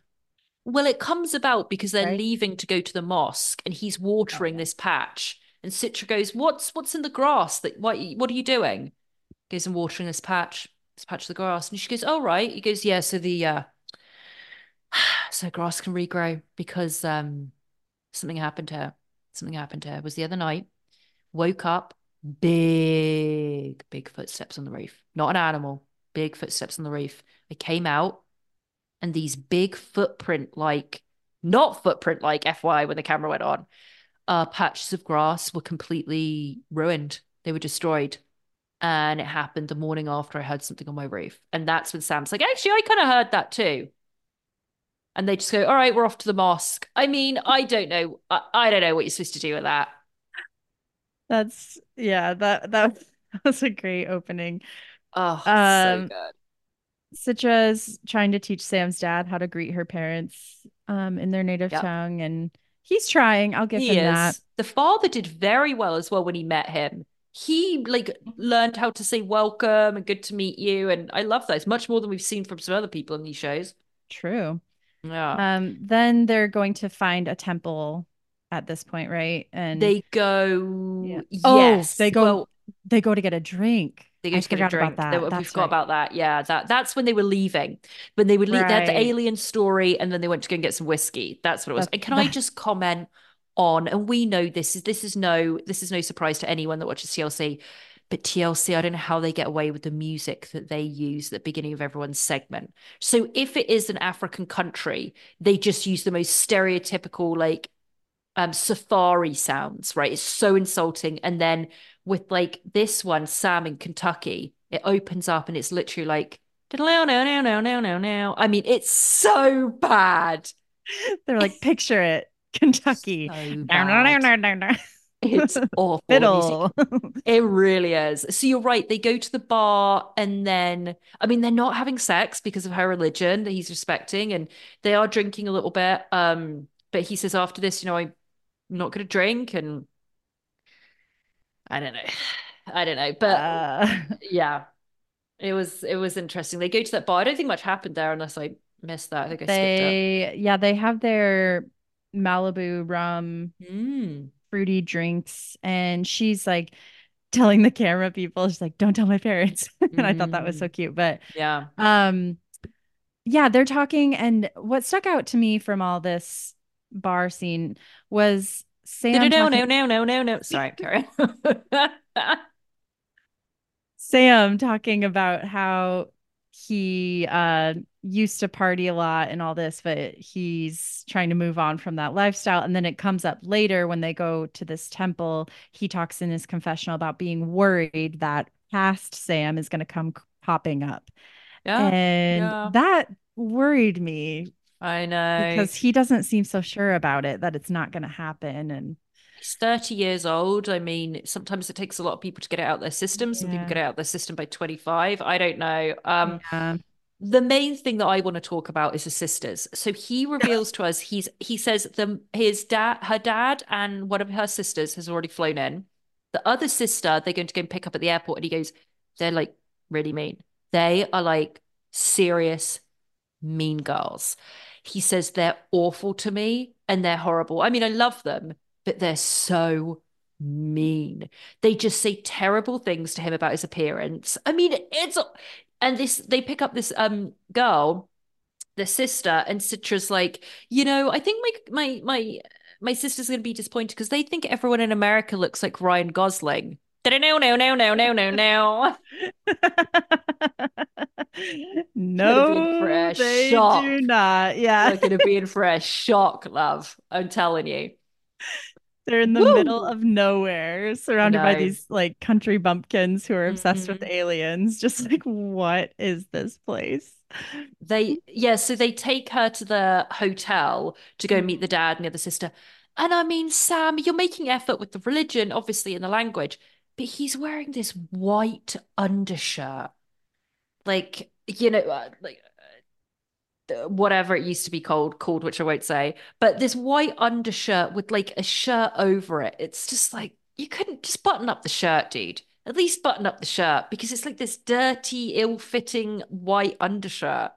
Well, it comes about because they're Right. leaving to go to the mosque and he's watering yeah. this patch. And Citra goes, What's what's in the grass? That what what are you doing? Goes and watering this patch, this patch of the grass. And she goes, Oh right. He goes, Yeah, so the uh *sighs* so grass can regrow because um something happened to her. Something happened to her. It was the other night. Woke up, big, big footsteps on the roof. Not an animal, big footsteps on the roof. I came out and these big footprint like not footprint like FY when the camera went on uh patches of grass were completely ruined they were destroyed and it happened the morning after I heard something on my roof and that's when Sam's like actually I kind of heard that too and they just go all right we're off to the mosque I mean I don't know I, I don't know what you're supposed to do with that That's yeah, that that *laughs* was a great opening. oh so Um, good Citra's trying to teach Sam's dad how to greet her parents um in their native Yep. tongue and he's trying. I'll give he him is that. the father did very well as well when he met him he like learned how to say welcome and good to meet you and i love that it's much more than we've seen from some other people in these shows True. Yeah Um then they're going to find a temple at this point, right? And they go Yeah. yes Oh, they go well, they go to get a drink. they go I to get a drink about They- that. we forgot right. about that yeah that that's when they were leaving when they would leave they had the alien story and then they went to go and get some whiskey that's what it was That- and can i just comment on and we know this is this is no this is no surprise to anyone that watches TLC but TLC, I don't know how they get away with the music that they use at the beginning of everyone's segment. So if it is an African country, they just use the most stereotypical, like um, safari sounds, right? It's so insulting. And then with like this one, Sam in Kentucky, it opens up and it's literally like, no, no, no, no, no, no. I mean, it's so bad. They're like, picture it, Kentucky. So No, It's *laughs* awful. Fiddle. *laughs* It really is. So you're right. They go to the bar and then, I mean, they're not having sex because of her religion that he's respecting, and they are drinking a little bit. Um, but he says after this, you know, I'm not going to drink, and I don't know, *sighs* I don't know, but Uh, *laughs* yeah, it was it was interesting. They go to that bar. I don't think much happened there unless I missed that. I think I skipped they, yeah, they have their Malibu rum. Mm. Fruity drinks, and she's like telling the camera people, she's like, "Don't tell my parents," *laughs* and I thought that was so cute. But Yeah. um, yeah, they're talking, and what stuck out to me from all this bar scene was Sam. No, no, no, no, no, no, no. Sorry, Karen. *laughs* Sam talking about how he uh used to party a lot and all this, but he's trying to move on from that lifestyle. And then it comes up later when they go to this temple. He talks in his confessional about being worried that past Sam is going to come popping up. Yeah, and yeah. that worried me I know. because he doesn't seem so sure about it that it's not going to happen. And He's 30 years old. I mean, sometimes it takes a lot of people to get it out of their system. Some people get it out of their system by 25. I don't know. Um, yeah. the main thing that I want to talk about is the sisters. So he reveals to us he's he says the his dad, her dad, and one of her sisters has already flown in. The other sister they're going to go and pick up at the airport, and he goes, they're like really mean. They are like serious mean girls. He says they're awful to me and they're horrible. I mean, I love them, but they're so mean. They just say terrible things to him about his appearance. I mean, it's and this they pick up this um girl, the sister, and Citra's like, you know, I think my my my my sister's gonna be disappointed because they think everyone in America looks like Ryan Gosling. *laughs* No, no, no, no, no, no, no, no. no, for a they shock. do not. Yeah. They're gonna be in *laughs* for a shock, love. I'm telling you. They're in the Woo! middle of nowhere, surrounded by these like country bumpkins who are obsessed with Mhm. aliens. Just like, what is this place? They yeah, so they take her to the hotel to go meet the dad and the other sister. And I mean, Sam, you're making effort with the religion, obviously, and the language, but he's wearing this white undershirt. Like, you know, uh, like whatever it used to be called, called, which I won't say, but this white undershirt with like a shirt over it. It's just like you couldn't just button up the shirt, dude. At least button up the shirt because it's like this dirty, ill-fitting white undershirt.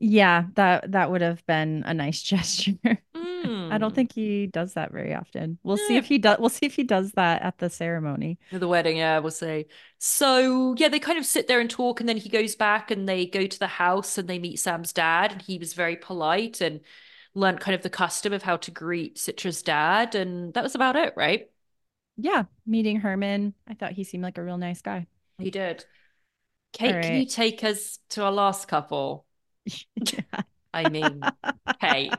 Yeah, that that would have been a nice *laughs* gesture. Hmm. I don't Mm. think he does that very often. We'll see if he does. We'll see if he does that at the ceremony. The wedding, yeah, we'll see. So yeah, they kind of sit there and talk, and then he goes back and they go to the house and they meet Sam's dad, and he was very polite and learned kind of the custom of how to greet Citra's dad, and that was about it, right? Yeah, meeting Herman. I thought he seemed like a real nice guy. He did. Kate, All can you take us to our last couple? *laughs* Yeah. I mean, hey,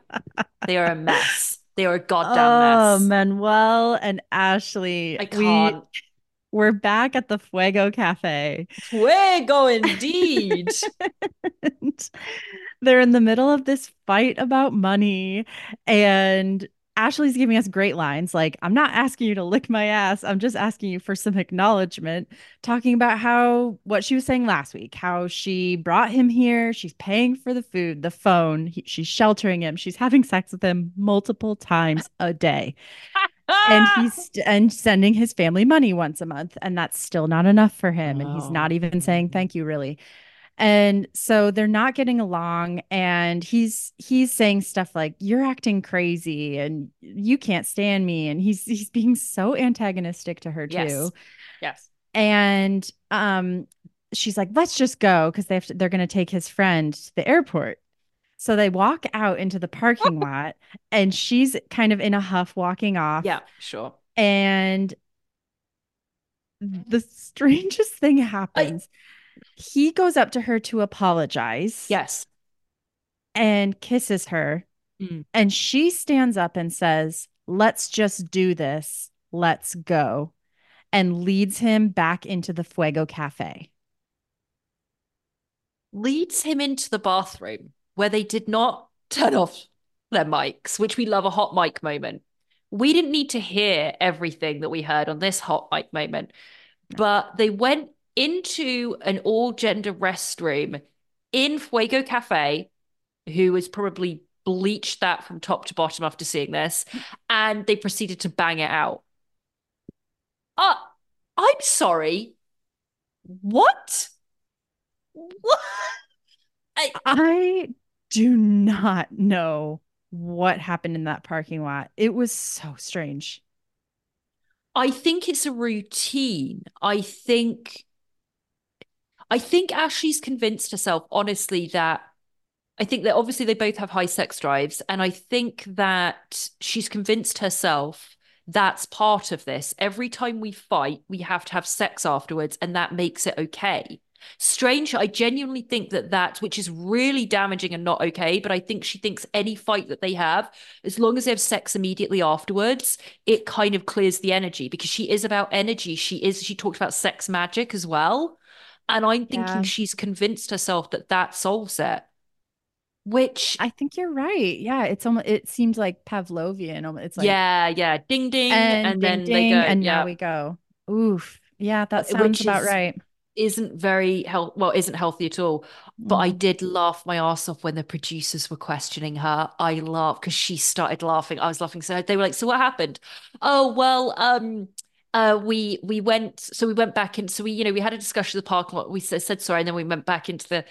they are a mess. They are a goddamn Oh, mess. Manuel and Ashley. I We can't. we're back at the Fuego Cafe. Fuego indeed. *laughs* And they're in the middle of this fight about money and Ashley's giving us great lines like I'm not asking you to lick my ass I'm just asking you for some acknowledgement talking about how what she was saying last week how she brought him here she's paying for the food the phone he, she's sheltering him she's having sex with him multiple times a day and *laughs* he's and sending his family money once a month and that's still not enough for him and he's Oh. not even saying thank you really and so they're not getting along and he's he's saying stuff like you're acting crazy and you can't stand me and he's he's being so antagonistic to her too Yes. Yes. and um she's like let's just go because they have to, they're going to take his friend to the airport so they walk out into the parking *laughs* lot and she's kind of in a huff walking off Yeah, sure. and the strangest thing happens. He goes up to her to apologize. Yes. And kisses her. Mm. And she stands up and says, Let's just do this. Let's go. And leads him back into the Fuego Cafe. Leads him into the bathroom where they did not turn off their mics, which we love a hot mic moment. We didn't need to hear everything that we heard on this hot mic moment, but they went into an all gender restroom in Fuego Cafe, who was probably bleached that from top to bottom after seeing this, and they proceeded to bang it out. Uh, I'm sorry. What? What? I, I do not know what happened in that parking lot. It was so strange. I think it's a routine. I think I think Ashley's convinced herself, honestly, that I think that obviously they both have high sex drives. And I think that she's convinced herself that's part of this. Every time we fight, we have to have sex afterwards, and that makes it okay. Strange. I genuinely think that that, which is really damaging and not okay, but I think she thinks any fight that they have, as long as they have sex immediately afterwards, it kind of clears the energy because she is about energy. She is, she talked about sex magic as well. And I'm thinking Yeah. she's convinced herself that that solves it, which, I think you're right. Yeah, it's almost it seems like Pavlovian. It's like yeah, yeah, ding, ding. and, And, ding, then they ding, go, and yeah. now we go. Oof. Yeah, that Which sounds about is- right. isn't very health well isn't healthy at all but i Mm. did laugh my ass off when the producers were questioning her i laughed because she started laughing i was laughing so they were like so what happened oh well um uh we we went so we went back in so we you know we had a discussion in the parking lot we said, said sorry and then we went back into the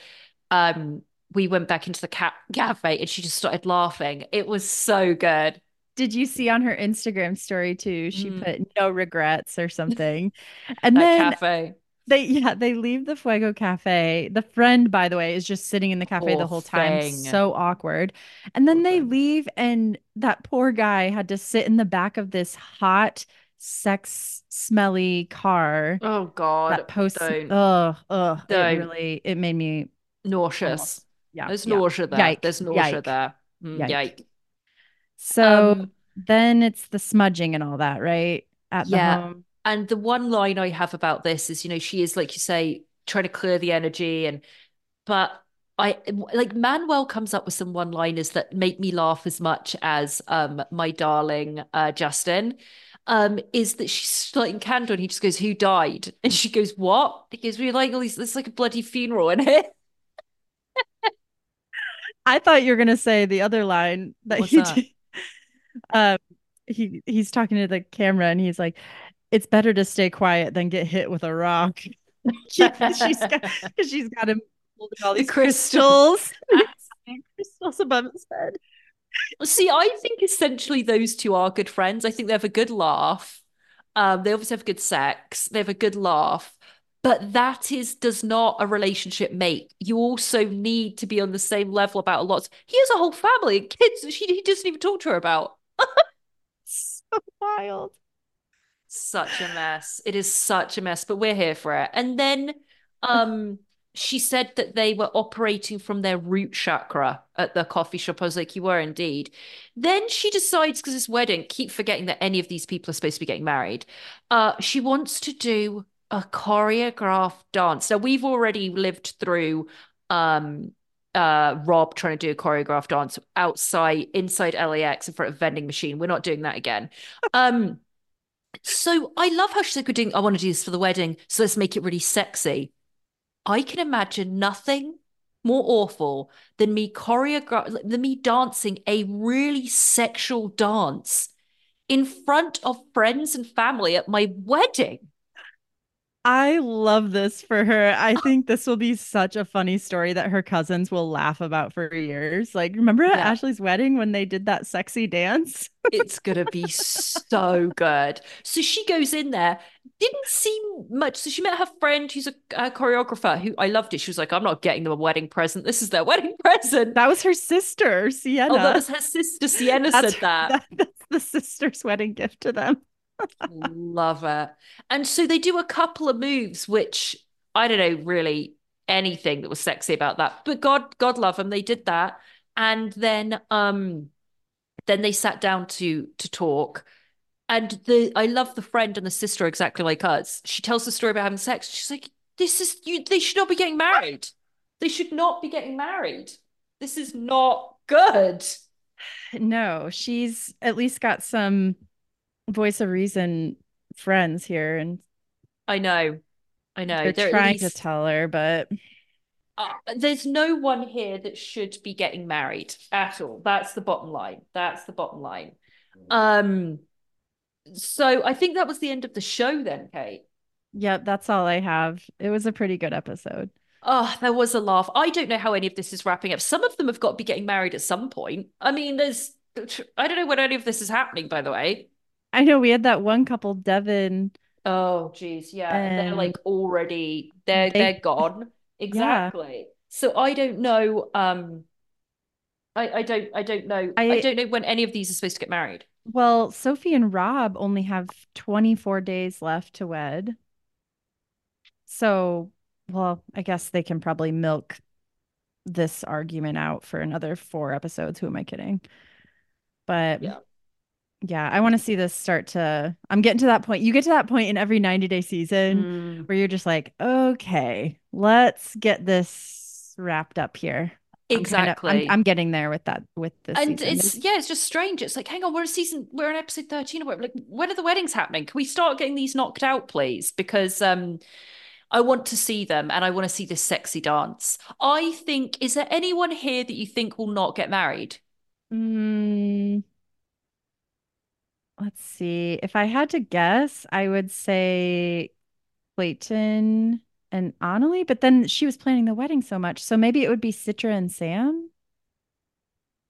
um we went back into the ca- cafe and she just started laughing it was so good Did you see on her Instagram story too? She Mm. put no regrets or something. *laughs* And that then cafe they yeah, they leave the Fuego Cafe. The friend, by the way, is just sitting in the cafe the Poor whole time. thing. So awkward. And then Poor they thing. leave, and that poor guy had to sit in the back of this hot, sex smelly car. oh god that post ugh, ugh. It really it made me nauseous almost yeah. There's yeah. nausea there. Yike, There's nausea yike, there. Mm, yike. yike. So Um, then it's the smudging and all that, right? At the Yeah. home. and the one line I have about this is, you know, she is like you say, trying to clear the energy, and but I like Manuel comes up with some one-liners that make me laugh as much as um my darling uh Justin. Um, is that she's lighting candle and he just goes, Who died? And she goes, What? He goes, We're like all these, there's like a bloody funeral in here. *laughs* I thought you were gonna say the other line that What's he that? did. Um, he he's talking to the camera and he's like, "It's better to stay quiet than get hit with a rock." *laughs* She's got she's got him holding all The these crystal. crystals, *laughs* crystals above his head. See, I think essentially those two are good friends. I think they have a good laugh. Um, they obviously have good sex. They have a good laugh. But that is does not a relationship make. You also need to be on the same level about a lot. He has a whole family and kids that she he doesn't even talk to her about. *laughs* So wild. Such a mess. It is such a mess, but we're here for it. And then um she said that they were operating from their root chakra at the coffee shop. I was like, you were indeed. Then she decides, because it's wedding, keep forgetting that any of these people are supposed to be getting married. Uh, she wants to do a choreographed dance. Now we've already lived through um uh Rob trying to do a choreographed dance outside inside LAX in front of a vending machine. We're not doing that again. Um so I love how she's like, doing, I want to do this for the wedding, so let's make it really sexy. I can imagine nothing more awful than me choreograph than me dancing a really sexual dance in front of friends and family at my wedding. I love this for her. I uh, think this will be such a funny story that her cousins will laugh about for years. Like, remember at Yeah. Ashley's wedding when they did that sexy dance? *laughs* It's gonna be so good. So she goes in there, didn't seem much. So she met her friend who's a, a choreographer who I loved it. She was like, I'm not getting them a wedding present. This is their *laughs* wedding present. That was her sister, Sienna. Oh, that was her sister Sienna That's said that. *laughs* That's the sister's wedding gift to them. Love it. And so they do a couple of moves, which I don't know really anything that was sexy about that. But God, God love them. They did that. And then um then they sat down to to talk. And the I love the friend and the sister exactly like us. She tells the story about having sex. She's like, this is you they should not be getting married. They should not be getting married. This is not good. No, she's at least got some voice of reason friends here and I know. I know. they're, They're trying least, to tell her, but uh, there's no one here that should be getting married at all. That's the bottom line. That's the bottom line. Um so I think that was the end of the show then, Kate. yeah, that's all I have. It was a pretty good episode. Oh, there was a laugh. I don't know how any of this is wrapping up. Some of them have got to be getting married at some point. I mean, there's I don't know when any of this is happening, by the way. I know we had that one couple, Devin. Oh, geez, yeah. And they're like already they're they- they're gone. Exactly. So I don't know. Um I, I don't I don't know. I, I- don't know when any of these are supposed to get married. Well, Sophie and Rob only have 24 days left to wed. So, well, I guess they can probably milk this argument out for another four episodes. Who am I kidding? But Yeah. Yeah, I want to see this start to. I'm getting to that point. You get to that point in every 90 day season Mm. where you're just like, okay, let's get this wrapped up here. I'm kind of- I'm- Exactly. I'm, getting there with that with this And season. it's yeah, it's just strange. It's like, hang on, we're a season, we're in episode 13 or whatever. Like, when are the weddings happening? Can we start getting these knocked out, please? Because um I want to see them and I want to see this sexy dance. I think, is there anyone here that you think will not get married? Mm, let's see. If I had to guess, I would say Clayton and AnnaLi, but then she was planning the wedding so much. So maybe it would be Citra and Sam.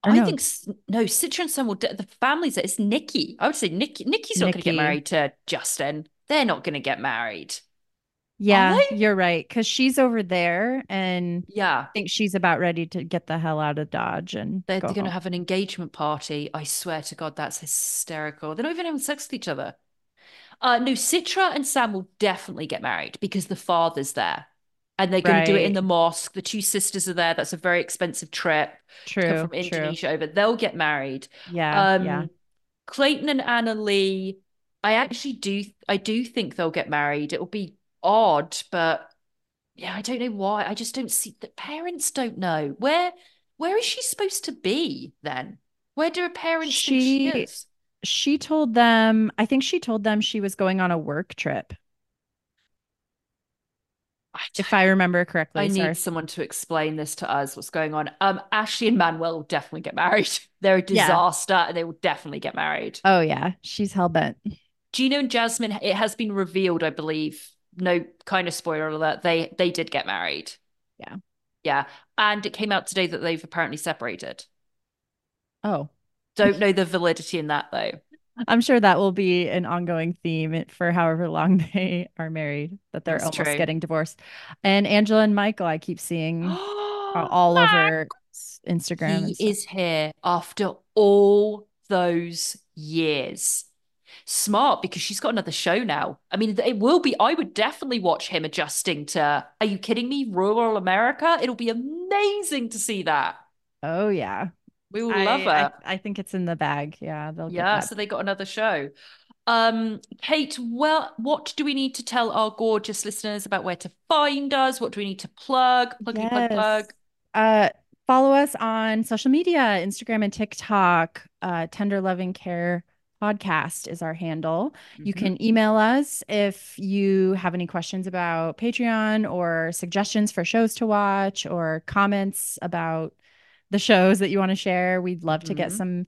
Or I no, think no, Citra and Sam will. The families. It's Nikki. I would say Nikki. Nikki's not going to get married to Justin. They're not going to get married. Yeah, you're right. Because she's over there and Yeah, I think she's about ready to get the hell out of Dodge and they're, go they're going to have an engagement party. I swear to God, that's hysterical. They're not even having sex with each other. Uh, no, Citra and Sam will definitely get married because the father's there. And they're going to do it in the mosque. The two sisters are there. That's a very expensive trip. True, from true. Indonesia over. They'll get married. Yeah, Um, yeah. Clayton and AnnaLi, I actually do I do think they'll get married. It'll be odd, but yeah, I don't know why. I just don't see that parents don't know. Where where is she supposed to be then? Where do her parents think she She- is? She told them, I think she told them she was going on a work trip, I if I remember correctly. I need someone to explain this to us, what's going on. Um, Ashley and Manuel will definitely get married. *laughs* They're a Yeah. disaster and they will definitely get married. Oh yeah, she's hell bent. Gino and Jasmine, it has been revealed, I believe. No kind of spoiler alert. They they did get married. Yeah. Yeah. And it came out today that they've apparently separated. Oh, Don't know the validity in that though. *laughs* I'm sure that will be an ongoing theme for however long *laughs* they are married, that they're That's almost true. getting divorced. And Angela and Michael, I keep seeing *gasps* all over Instagram. He is here after all those years. Smart because she's got another show now. I mean, it will be, I would definitely watch him adjusting to, are you kidding me? Rural America? It'll be amazing to see that. Oh yeah, We will I, love it. I, I think it's in the bag. Yeah, they'll Yeah, so they got another show. Um, Kate, well, what do we need to tell our gorgeous listeners about where to find us? What do we need to plug? Pluggity plug plug. Uh, follow us on social media, Instagram and TikTok. Uh, Tender Loving Care Podcast is our handle. You Mhm. can email us if you have any questions about Patreon or suggestions for shows to watch or comments about the shows that you want to share. We'd love to get Mhm. some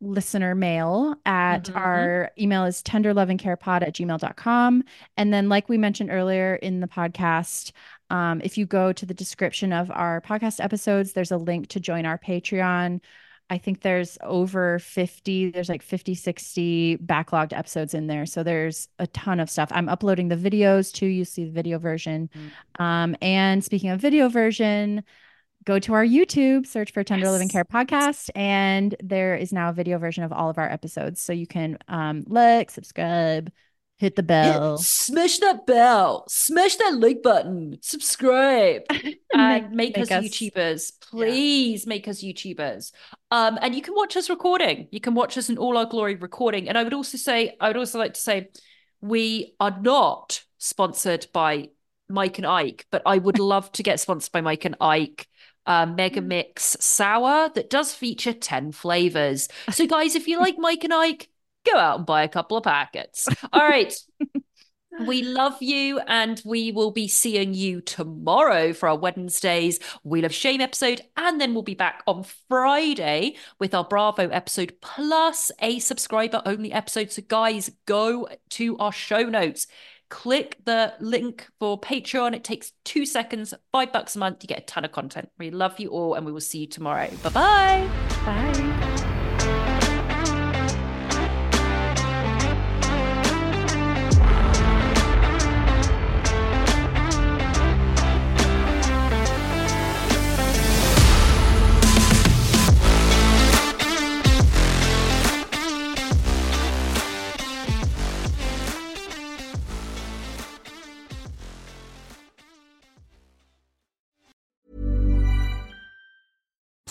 listener mail at Mhm. our email is tenderlovingcarepod at gmail.com. And then, like we mentioned earlier in the podcast, um, if you go to the description of our podcast episodes, there's a link to join our Patreon. I think there's over 50, there's like 50, 60 backlogged episodes in there. So there's a ton of stuff. I'm uploading the videos too. You see the video version. Mm. Um, and speaking of video version, go to our YouTube, search for Tender Yes. Living Care podcast, and there is now a video version of all of our episodes. So you can um, like, subscribe, hit the bell. Smash that bell, smash that like button, subscribe, *laughs* and make, make us, us- YouTubers. Please make us YouTubers. Um, and you can watch us recording. You can watch us in all our glory recording. And I would also say, I would also like to say, we are not sponsored by Mike and Ike, but I would *laughs* love to get sponsored by Mike and Ike. Um, Mega Mix Sour that does feature 10 flavors. So, guys, if you like Mike and Ike, go out and buy a couple of packets. All right. *laughs* We love you, and we will be seeing you tomorrow for our Wednesday's Wheel of Shame episode. And then we'll be back on Friday with our Bravo episode plus a subscriber only episode. So, guys, go to our show notes. Click the link for Patreon. It takes two seconds, five bucks a month. You get a ton of content. We love you all, and we will see you tomorrow. Bye bye. Bye.